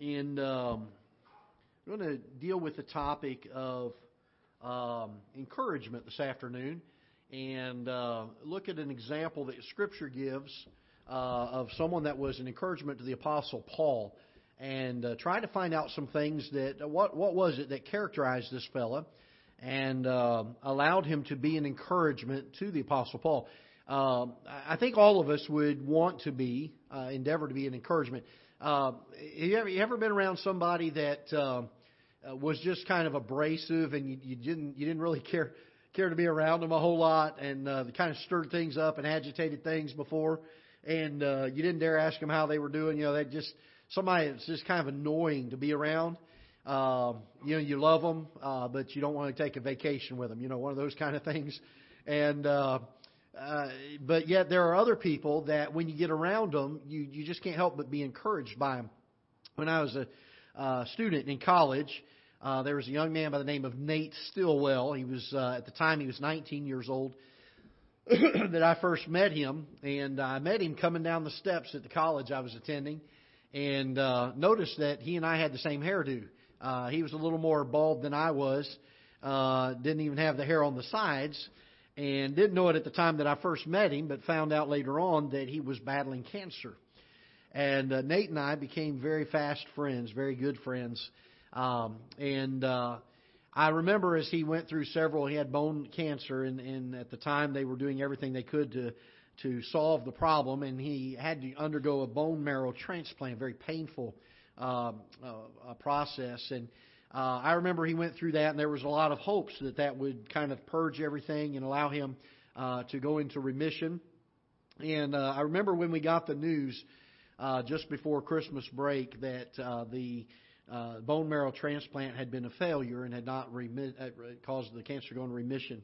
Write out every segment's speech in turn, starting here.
and um, I'm going to deal with the topic of um, encouragement this afternoon and uh, look at an example that Scripture gives uh, of someone that was an encouragement to the Apostle Paul and uh, try to find out some things that uh, what what was it that characterized this fella and uh, allowed him to be an encouragement to the Apostle Paul. Uh, I think all of us would want to be uh, endeavor to be an encouragement. Uh, you, ever, you ever been around somebody that uh, uh, was just kind of abrasive and you, you didn't you didn't really care care to be around them a whole lot and uh, kind of stirred things up and agitated things before and uh, you didn't dare ask them how they were doing. You know, they just somebody that's just kind of annoying to be around. Uh, you know, you love them, uh, but you don't want to take a vacation with them. You know, one of those kind of things. And uh, uh, but yet there are other people that when you get around them, you you just can't help but be encouraged by them. When I was a uh, student in college, uh, there was a young man by the name of Nate Stillwell. He was uh, at the time he was 19 years old that I first met him, and I met him coming down the steps at the college I was attending, and uh, noticed that he and I had the same hairdo. Uh, he was a little more bald than I was. Uh, didn't even have the hair on the sides and didn't know it at the time that I first met him, but found out later on that he was battling cancer. And uh, Nate and I became very fast friends, very good friends. Um, and uh, I remember as he went through several, he had bone cancer, and, and at the time they were doing everything they could to to solve the problem, and he had to undergo a bone marrow transplant, very painful uh, uh, process. And uh, I remember he went through that, and there was a lot of hopes that that would kind of purge everything and allow him uh, to go into remission. And uh, I remember when we got the news uh, just before Christmas break that uh, the uh, bone marrow transplant had been a failure and had not remit, uh, caused the cancer to remission.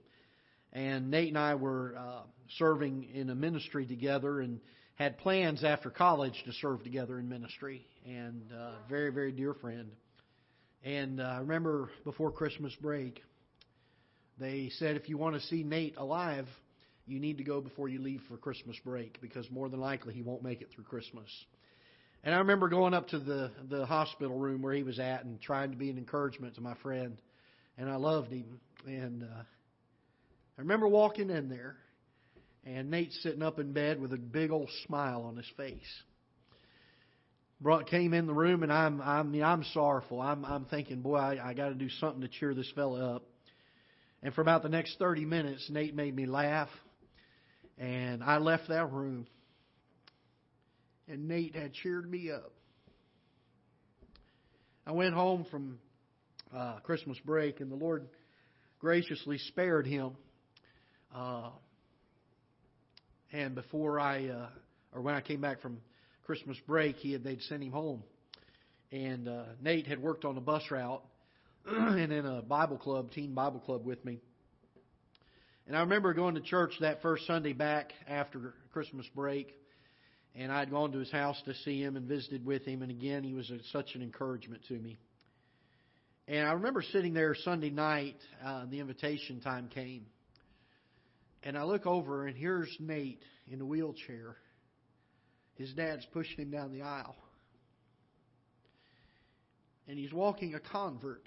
And Nate and I were uh, serving in a ministry together and had plans after college to serve together in ministry. And uh, very, very dear friend. And uh, I remember before Christmas break, they said if you want to see Nate alive, you need to go before you leave for Christmas break because more than likely he won't make it through Christmas. And I remember going up to the the hospital room where he was at and trying to be an encouragement to my friend, and I loved him. And uh, I remember walking in there, and Nate sitting up in bed with a big old smile on his face brought came in the room, and I'm I mean I'm sorrowful. I'm I'm thinking, boy, I, I got to do something to cheer this fella up. And for about the next 30 minutes, Nate made me laugh, and I left that room, and Nate had cheered me up. I went home from uh, Christmas break, and the Lord graciously spared him. Uh, and before I, uh, or when I came back from Christmas break, he had they'd sent him home, and uh, Nate had worked on a bus route and in a Bible club, teen Bible club, with me. And I remember going to church that first Sunday back after Christmas break, and I'd gone to his house to see him and visited with him, and again he was a, such an encouragement to me. And I remember sitting there Sunday night, uh, the invitation time came, and I look over and here's Nate in a wheelchair his dad's pushing him down the aisle. And he's walking a convert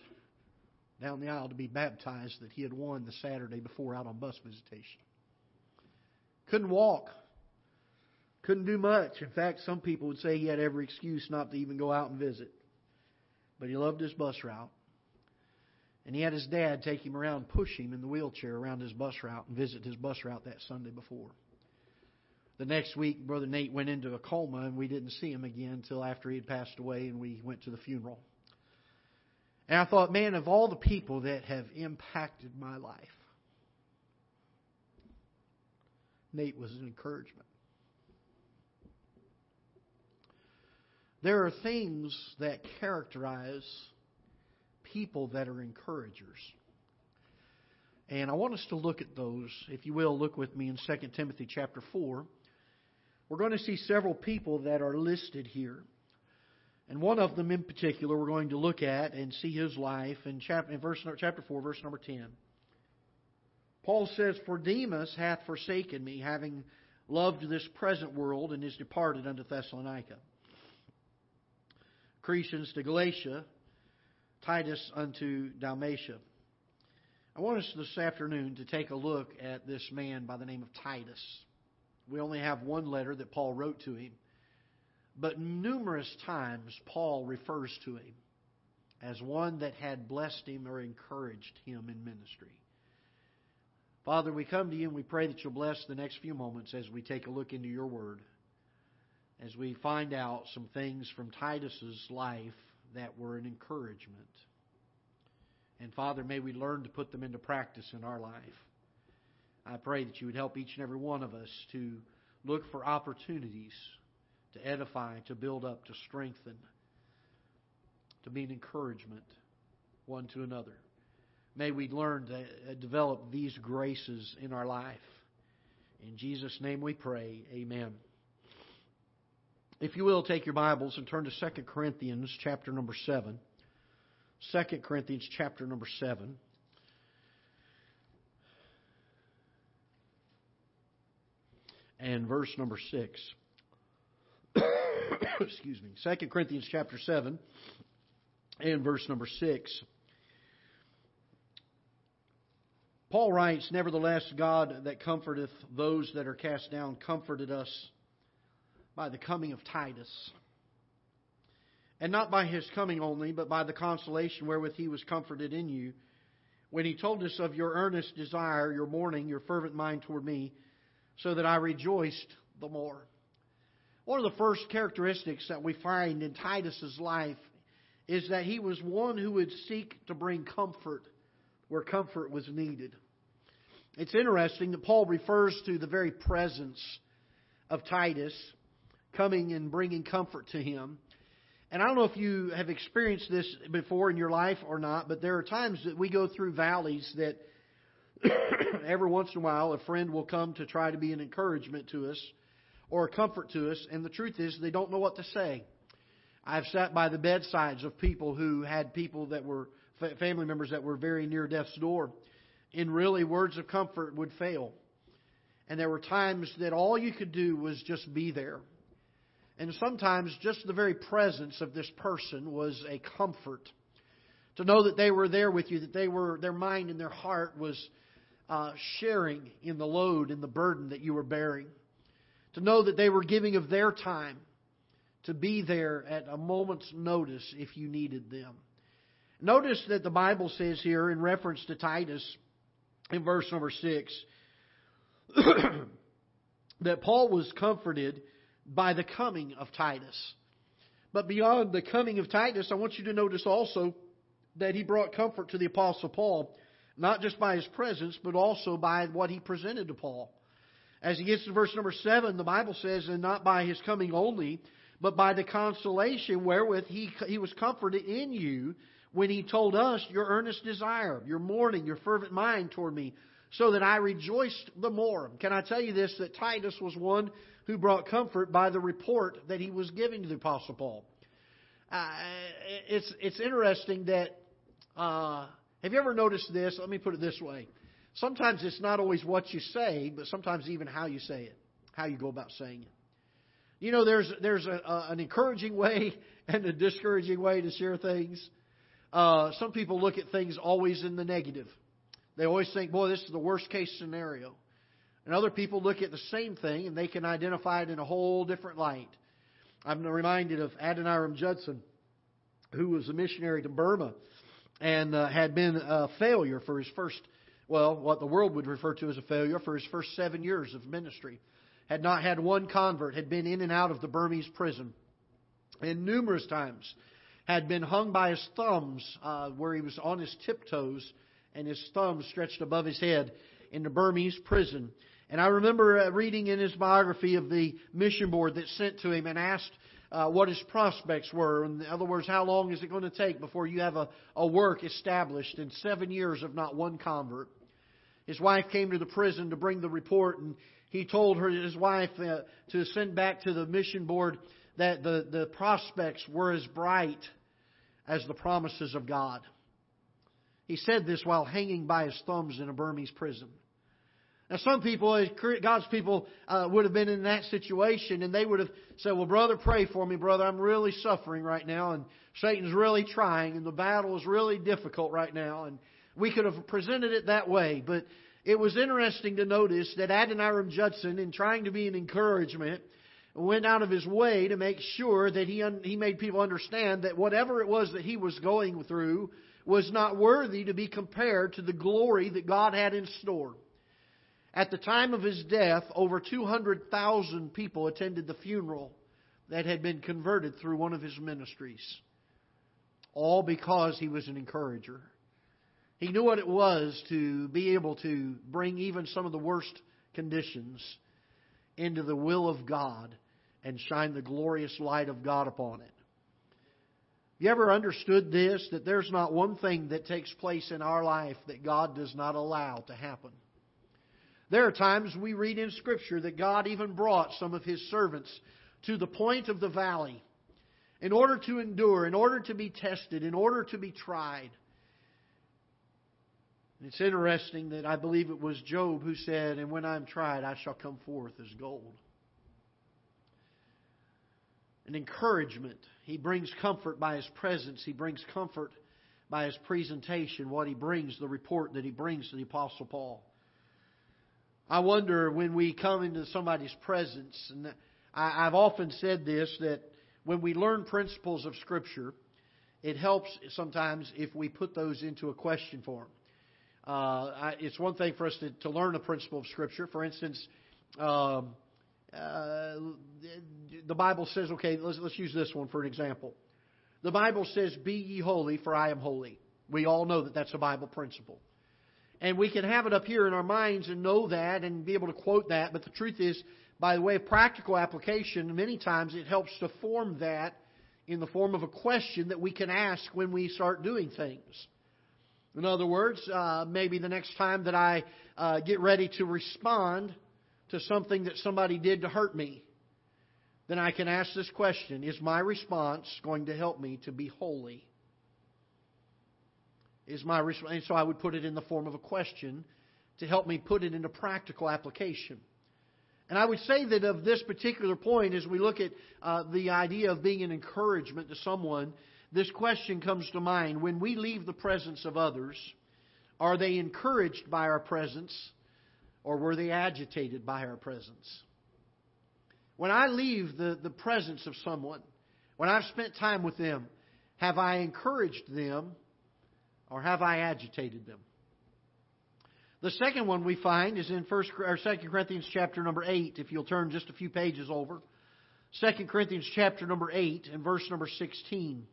down the aisle to be baptized that he had won the Saturday before out on bus visitation. Couldn't walk. Couldn't do much. In fact, some people would say he had every excuse not to even go out and visit. But he loved his bus route. And he had his dad take him around, push him in the wheelchair around his bus route, and visit his bus route that Sunday before. The next week, Brother Nate went into a coma, and we didn't see him again until after he had passed away, and we went to the funeral. And I thought, man, of all the people that have impacted my life, Nate was an encouragement. There are things that characterize people that are encouragers. And I want us to look at those. If you will, look with me in 2 Timothy chapter 4. We're going to see several people that are listed here. And one of them in particular we're going to look at and see his life in chapter, in verse, chapter 4, verse number 10. Paul says, For Demas hath forsaken me, having loved this present world, and is departed unto Thessalonica. Crescens to Galatia, Titus unto Dalmatia. I want us this afternoon to take a look at this man by the name of Titus. We only have one letter that Paul wrote to him, but numerous times Paul refers to him as one that had blessed him or encouraged him in ministry. Father, we come to you and we pray that you'll bless the next few moments as we take a look into your word, as we find out some things from Titus's life that were an encouragement. And Father, may we learn to put them into practice in our life. I pray that you would help each and every one of us to look for opportunities to edify, to build up, to strengthen, to be an encouragement one to another. May we learn to uh, develop these graces in our life. In Jesus' name we pray. Amen. If you will, take your Bibles and turn to 2 Corinthians chapter number 7. 2 Corinthians chapter number 7. And verse number 6. Excuse me. 2 Corinthians chapter 7 and verse number 6. Paul writes, Nevertheless, God that comforteth those that are cast down comforted us by the coming of Titus and not by his coming only, but by the consolation wherewith he was comforted in you, when he told us of your earnest desire, your mourning, your fervent mind toward me, so that I rejoiced the more. One of the first characteristics that we find in Titus's life is that he was one who would seek to bring comfort where comfort was needed. It's interesting that Paul refers to the very presence of Titus coming and bringing comfort to him. And I don't know if you have experienced this before in your life or not, but there are times that we go through valleys that every once in a while a friend will come to try to be an encouragement to us or a comfort to us, and the truth is they don't know what to say. I've sat by the bedsides of people who had people that were family members that were very near death's door, and really words of comfort would fail. And there were times that all you could do was just be there and sometimes just the very presence of this person was a comfort. To know that they were there with you, that they were their mind and their heart was uh, sharing in the load and the burden that you were bearing. To know that they were giving of their time to be there at a moment's notice if you needed them. Notice that the Bible says here in reference to Titus in verse number 6 that Paul was comforted by the coming of Titus. But beyond the coming of Titus, I want you to notice also that he brought comfort to the Apostle Paul, not just by his presence, but also by what he presented to Paul. As he gets to verse number 7, the Bible says, And not by his coming only, but by the consolation wherewith he, he was comforted in you when he told us your earnest desire, your mourning, your fervent mind toward me, so that I rejoiced the more. Can I tell you this, that Titus was one who brought comfort by the report that he was giving to the Apostle Paul. Uh, it's, it's interesting that, uh, have you ever noticed this? Let me put it this way. Sometimes it's not always what you say, but sometimes even how you say it, how you go about saying it. You know, there's, there's a, a, an encouraging way and a discouraging way to share things. Uh, some people look at things always in the negative. They always think, boy, this is the worst case scenario. And other people look at the same thing and they can identify it in a whole different light. I'm reminded of Adoniram Judson, who was a missionary to Burma and uh, had been a failure for his first, well, what the world would refer to as a failure for his first seven years of ministry. Had not had one convert, had been in and out of the Burmese prison, and numerous times had been hung by his thumbs uh, where he was on his tiptoes and his thumbs stretched above his head in the Burmese prison. And I remember uh, reading in his biography of the mission board that sent to him and asked uh, what his prospects were. In other words, how long is it going to take before you have a, a work established in seven years of not one convert? His wife came to the prison to bring the report, and he told her his wife uh, to send back to the mission board that the, the prospects were as bright as the promises of God. He said this while hanging by his thumbs in a Burmese prison. Now, some people, God's people, uh, would have been in that situation, and they would have said, "Well, brother, pray for me, brother. I'm really suffering right now, and Satan's really trying, and the battle is really difficult right now." And we could have presented it that way, but it was interesting to notice that Adoniram Judson, in trying to be an encouragement, went out of his way to make sure that he un- he made people understand that whatever it was that he was going through was not worthy to be compared to the glory that God had in store. At the time of his death, over 200,000 people attended the funeral that had been converted through one of his ministries. All because he was an encourager. He knew what it was to be able to bring even some of the worst conditions into the will of God and shine the glorious light of God upon it. You ever understood this? That there's not one thing that takes place in our life that God does not allow to happen. There are times we read in Scripture that God even brought some of His servants to the point of the valley in order to endure, in order to be tested, in order to be tried. It's interesting that I believe it was Job who said, And when I'm tried, I shall come forth as gold. An encouragement. He brings comfort by his presence, he brings comfort by his presentation, what he brings, the report that he brings to the Apostle Paul. I wonder when we come into somebody's presence, and I, have often said this, that when we learn principles of Scripture, it helps sometimes if we put those into a question form. Uh, it's one thing for us to, to, learn a principle of Scripture. For instance, um, uh, the Bible says, okay, let's, let's use this one for an example. The Bible says, Be ye holy, for I am holy. We all know that that's a Bible principle. And we can have it up here in our minds and know that and be able to quote that. But the truth is, by the way of practical application, many times it helps to form that in the form of a question that we can ask when we start doing things. In other words, uh, maybe the next time that I uh, get ready to respond to something that somebody did to hurt me, then I can ask this question Is my response going to help me to be holy? Is my response. And so I would put it in the form of a question to help me put it into practical application. And I would say that of this particular point, as we look at uh, the idea of being an encouragement to someone, this question comes to mind. When we leave the presence of others, are they encouraged by our presence or were they agitated by our presence? When I leave the, the presence of someone, when I've spent time with them, have I encouraged them or have I agitated them? The second one we find is in First or Second Corinthians chapter number eight. If you'll turn just a few pages over, Second Corinthians chapter number eight and verse number sixteen.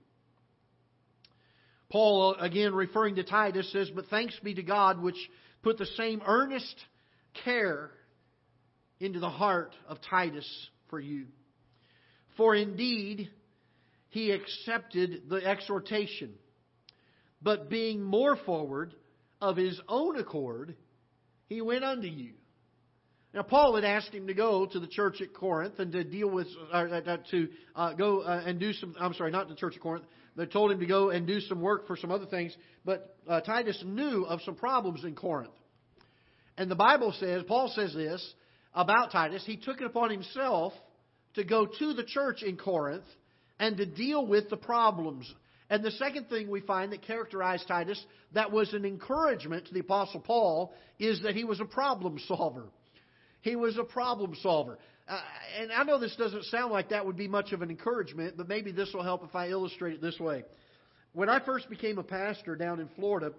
Paul, uh, again referring to Titus, says, But thanks be to God which put the same earnest care into the heart of Titus for you. For indeed, he accepted the exhortation but being more forward of his own accord, he went unto you. Now, Paul had asked him to go to the church at Corinth and to deal with, uh, to uh, go uh, and do some, I'm sorry, not the church at Corinth. They told him to go and do some work for some other things. But uh, Titus knew of some problems in Corinth. And the Bible says, Paul says this about Titus, he took it upon himself to go to the church in Corinth and to deal with the problems and the second thing we find that characterized Titus that was an encouragement to the Apostle Paul is that he was a problem solver. He was a problem solver. Uh, and I know this doesn't sound like that would be much of an encouragement, but maybe this will help if I illustrate it this way. When I first became a pastor down in Florida,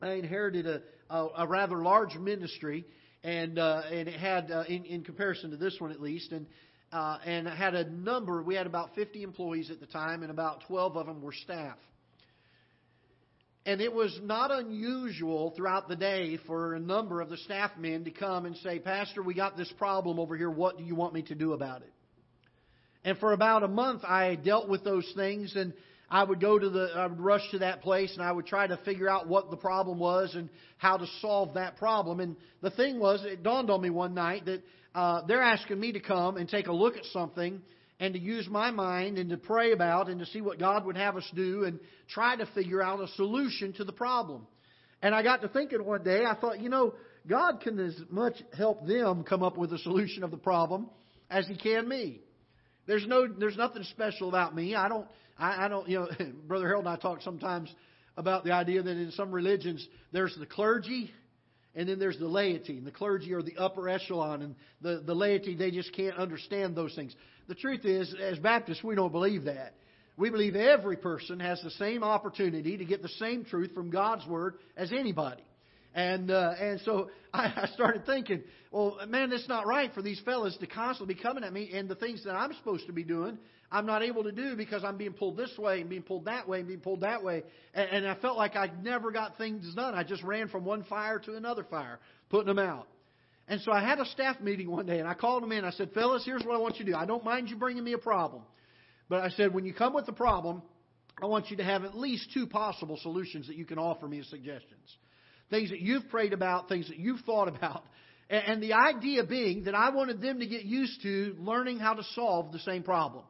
I inherited a, a, a rather large ministry, and uh, and it had, uh, in, in comparison to this one at least, and uh, and had a number. We had about 50 employees at the time, and about 12 of them were staff. And it was not unusual throughout the day for a number of the staff men to come and say, Pastor, we got this problem over here. What do you want me to do about it? And for about a month, I dealt with those things, and I would go to the, I would rush to that place, and I would try to figure out what the problem was and how to solve that problem. And the thing was, it dawned on me one night that uh, they're asking me to come and take a look at something and to use my mind and to pray about and to see what God would have us do and try to figure out a solution to the problem. And I got to thinking one day, I thought, you know, God can as much help them come up with a solution of the problem as He can me. There's no, there's nothing special about me. I don't, I, I don't, you know, Brother Harold and I talk sometimes about the idea that in some religions there's the clergy and then there's the laity. And the clergy are the upper echelon, and the, the laity, they just can't understand those things. The truth is, as Baptists, we don't believe that. We believe every person has the same opportunity to get the same truth from God's Word as anybody. And uh, and so I, I started thinking, well, man, it's not right for these fellas to constantly be coming at me, and the things that I'm supposed to be doing, I'm not able to do because I'm being pulled this way and being pulled that way and being pulled that way. And, and I felt like I never got things done. I just ran from one fire to another fire, putting them out. And so I had a staff meeting one day, and I called them in. I said, fellas, here's what I want you to do. I don't mind you bringing me a problem. But I said, when you come with a problem, I want you to have at least two possible solutions that you can offer me as suggestions. Things that you've prayed about, things that you've thought about. And the idea being that I wanted them to get used to learning how to solve the same problem.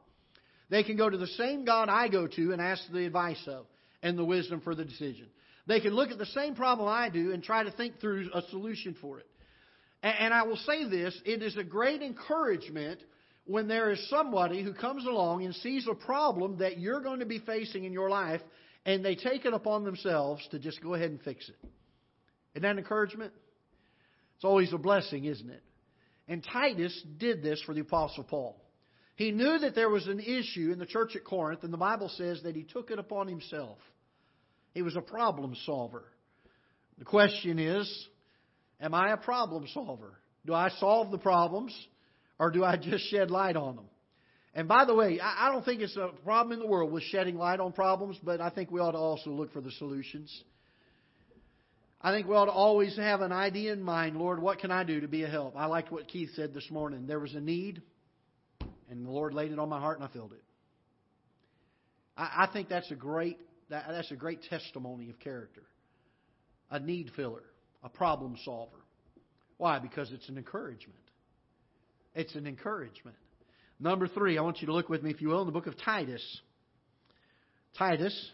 They can go to the same God I go to and ask the advice of and the wisdom for the decision. They can look at the same problem I do and try to think through a solution for it. And I will say this it is a great encouragement when there is somebody who comes along and sees a problem that you're going to be facing in your life, and they take it upon themselves to just go ahead and fix it. Isn't that encouragement? It's always a blessing, isn't it? And Titus did this for the Apostle Paul. He knew that there was an issue in the church at Corinth, and the Bible says that he took it upon himself. He was a problem solver. The question is, am I a problem solver? Do I solve the problems? or do I just shed light on them? And by the way, I don't think it's a problem in the world with shedding light on problems, but I think we ought to also look for the solutions. I think we ought to always have an idea in mind, Lord, what can I do to be a help? I liked what Keith said this morning. There was a need, and the Lord laid it on my heart, and I filled it. I, I think that's a great that, that's a great testimony of character. A need filler, a problem solver. Why? Because it's an encouragement. It's an encouragement. Number three, I want you to look with me, if you will, in the book of Titus. Titus,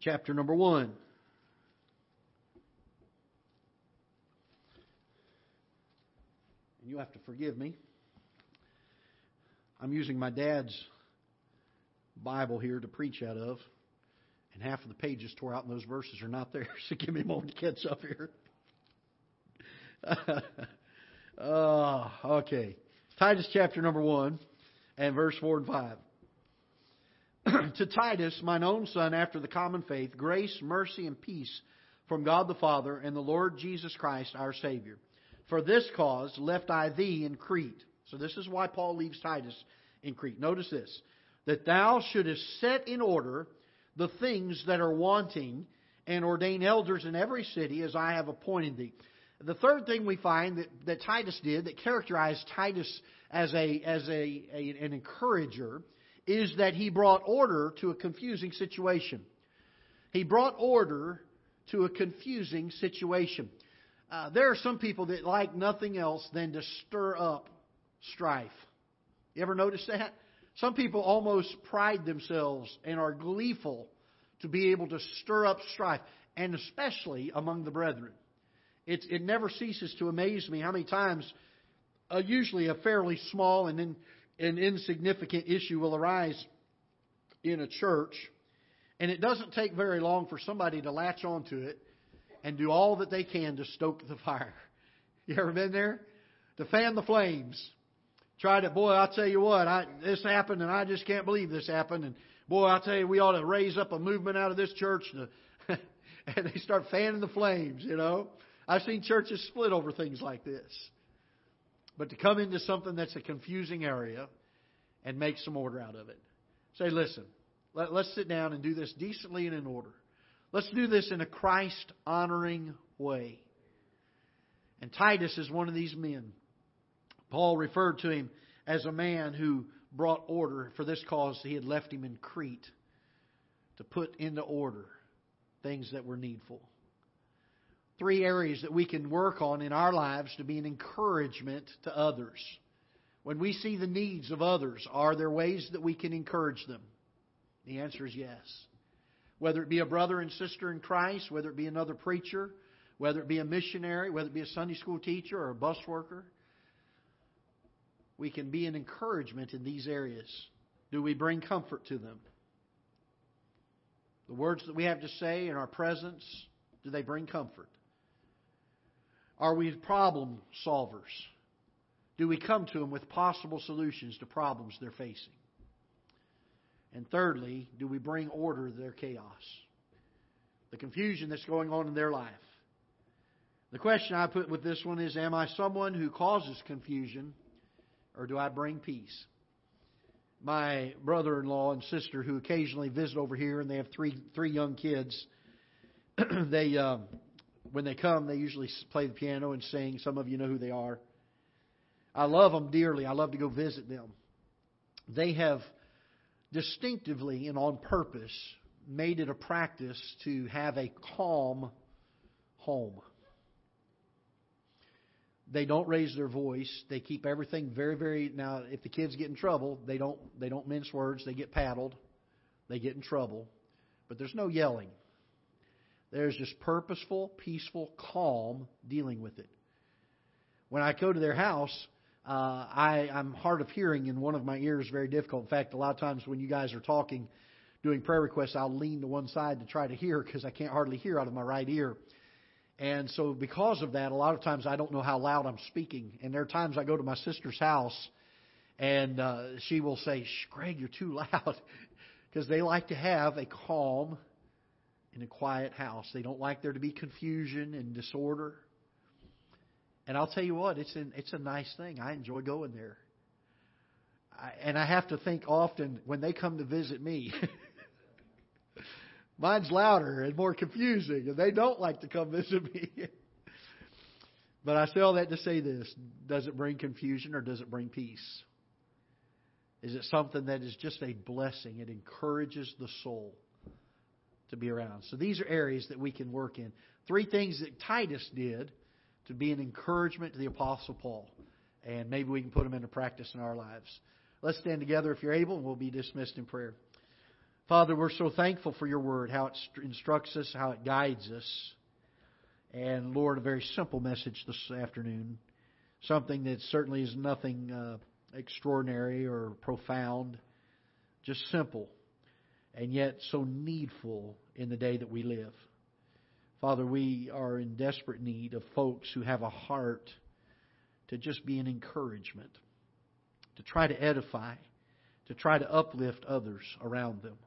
chapter number one. You have to forgive me. I'm using my dad's Bible here to preach out of, and half of the pages tore out, and those verses are not there. So give me a moment to catch up here. Oh, okay. Titus chapter number 1 and verse 4 and 5. to Titus, mine own son, after the common faith, grace, mercy, and peace from God the Father and the Lord Jesus Christ our Savior. For this cause left I thee in Crete. So this is why Paul leaves Titus in Crete. Notice this that thou shouldest set in order the things that are wanting and ordain elders in every city as I have appointed thee. The third thing we find that, that Titus did that characterized Titus as, a, as a, a, an encourager is that he brought order to a confusing situation. He brought order to a confusing situation. Uh, there are some people that like nothing else than to stir up strife. You ever notice that? Some people almost pride themselves and are gleeful to be able to stir up strife, and especially among the brethren. It's, it never ceases to amaze me how many times, uh, usually a fairly small and in, an insignificant issue will arise in a church, and it doesn't take very long for somebody to latch onto it and do all that they can to stoke the fire. You ever been there? To fan the flames. Tried it, boy, I'll tell you what, I, this happened and I just can't believe this happened. And boy, I'll tell you, we ought to raise up a movement out of this church to, and they start fanning the flames, you know. I've seen churches split over things like this. But to come into something that's a confusing area and make some order out of it. Say, listen, let let, us sit down and do this decently and in order. Let's do this in a Christ honoring way. And Titus is one of these men. Paul referred to him as a man who brought order. For this cause, he had left him in Crete to put into order things that were needful three areas that we can work on in our lives to be an encouragement to others. When we see the needs of others, are there ways that we can encourage them? The answer is yes. Whether it be a brother and sister in Christ, whether it be another preacher, whether it be a missionary, whether it be a Sunday school teacher or a bus worker. We can be an encouragement in these areas. Do we bring comfort to them? The words that we have to say in our presence, do they bring comfort? Are we problem solvers? Do we come to them with possible solutions to problems they're facing? And thirdly, do we bring order to their chaos? The confusion that's going on in their life. The question I put with this one is Am I someone who causes confusion or do I bring peace? My brother in law and sister, who occasionally visit over here, and they have three, three young kids, they, uh, when they come, they usually play the piano and sing. Some of you know who they are. I love them dearly. I love to go visit them. They have distinctively and on purpose made it a practice to have a calm home. They don't raise their voice. They keep everything very, very. Now, if the kids get in trouble, they don't. They don't mince words. They get paddled. They get in trouble, but there's no yelling. There's just purposeful, peaceful, calm dealing with it. When I go to their house, uh, I, I'm hard of hearing, and one of my ears is very difficult. In fact, a lot of times when you guys are talking, doing prayer requests, I'll lean to one side to try to hear because I can't hardly hear out of my right ear. And so, because of that, a lot of times I don't know how loud I'm speaking. And there are times I go to my sister's house and uh, she will say, Shh, Greg, you're too loud. Because they like to have a calm and a quiet house. They don't like there to be confusion and disorder. And I'll tell you what, it's an, it's a nice thing. I enjoy going there. I, and I have to think often when they come to visit me. Mine's louder and more confusing, and they don't like to come visit me. but I say all that to say this does it bring confusion or does it bring peace? Is it something that is just a blessing? It encourages the soul to be around. So these are areas that we can work in. Three things that Titus did to be an encouragement to the Apostle Paul. And maybe we can put them into practice in our lives. Let's stand together if you're able, and we'll be dismissed in prayer. Father, we're so thankful for your word, how it instructs us, how it guides us. And Lord, a very simple message this afternoon. Something that certainly is nothing uh, extraordinary or profound, just simple, and yet so needful in the day that we live. Father, we are in desperate need of folks who have a heart to just be an encouragement, to try to edify, to try to uplift others around them.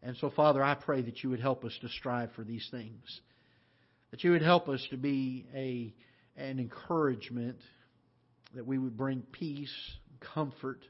And so, Father, I pray that you would help us to strive for these things. That you would help us to be a, an encouragement, that we would bring peace, comfort,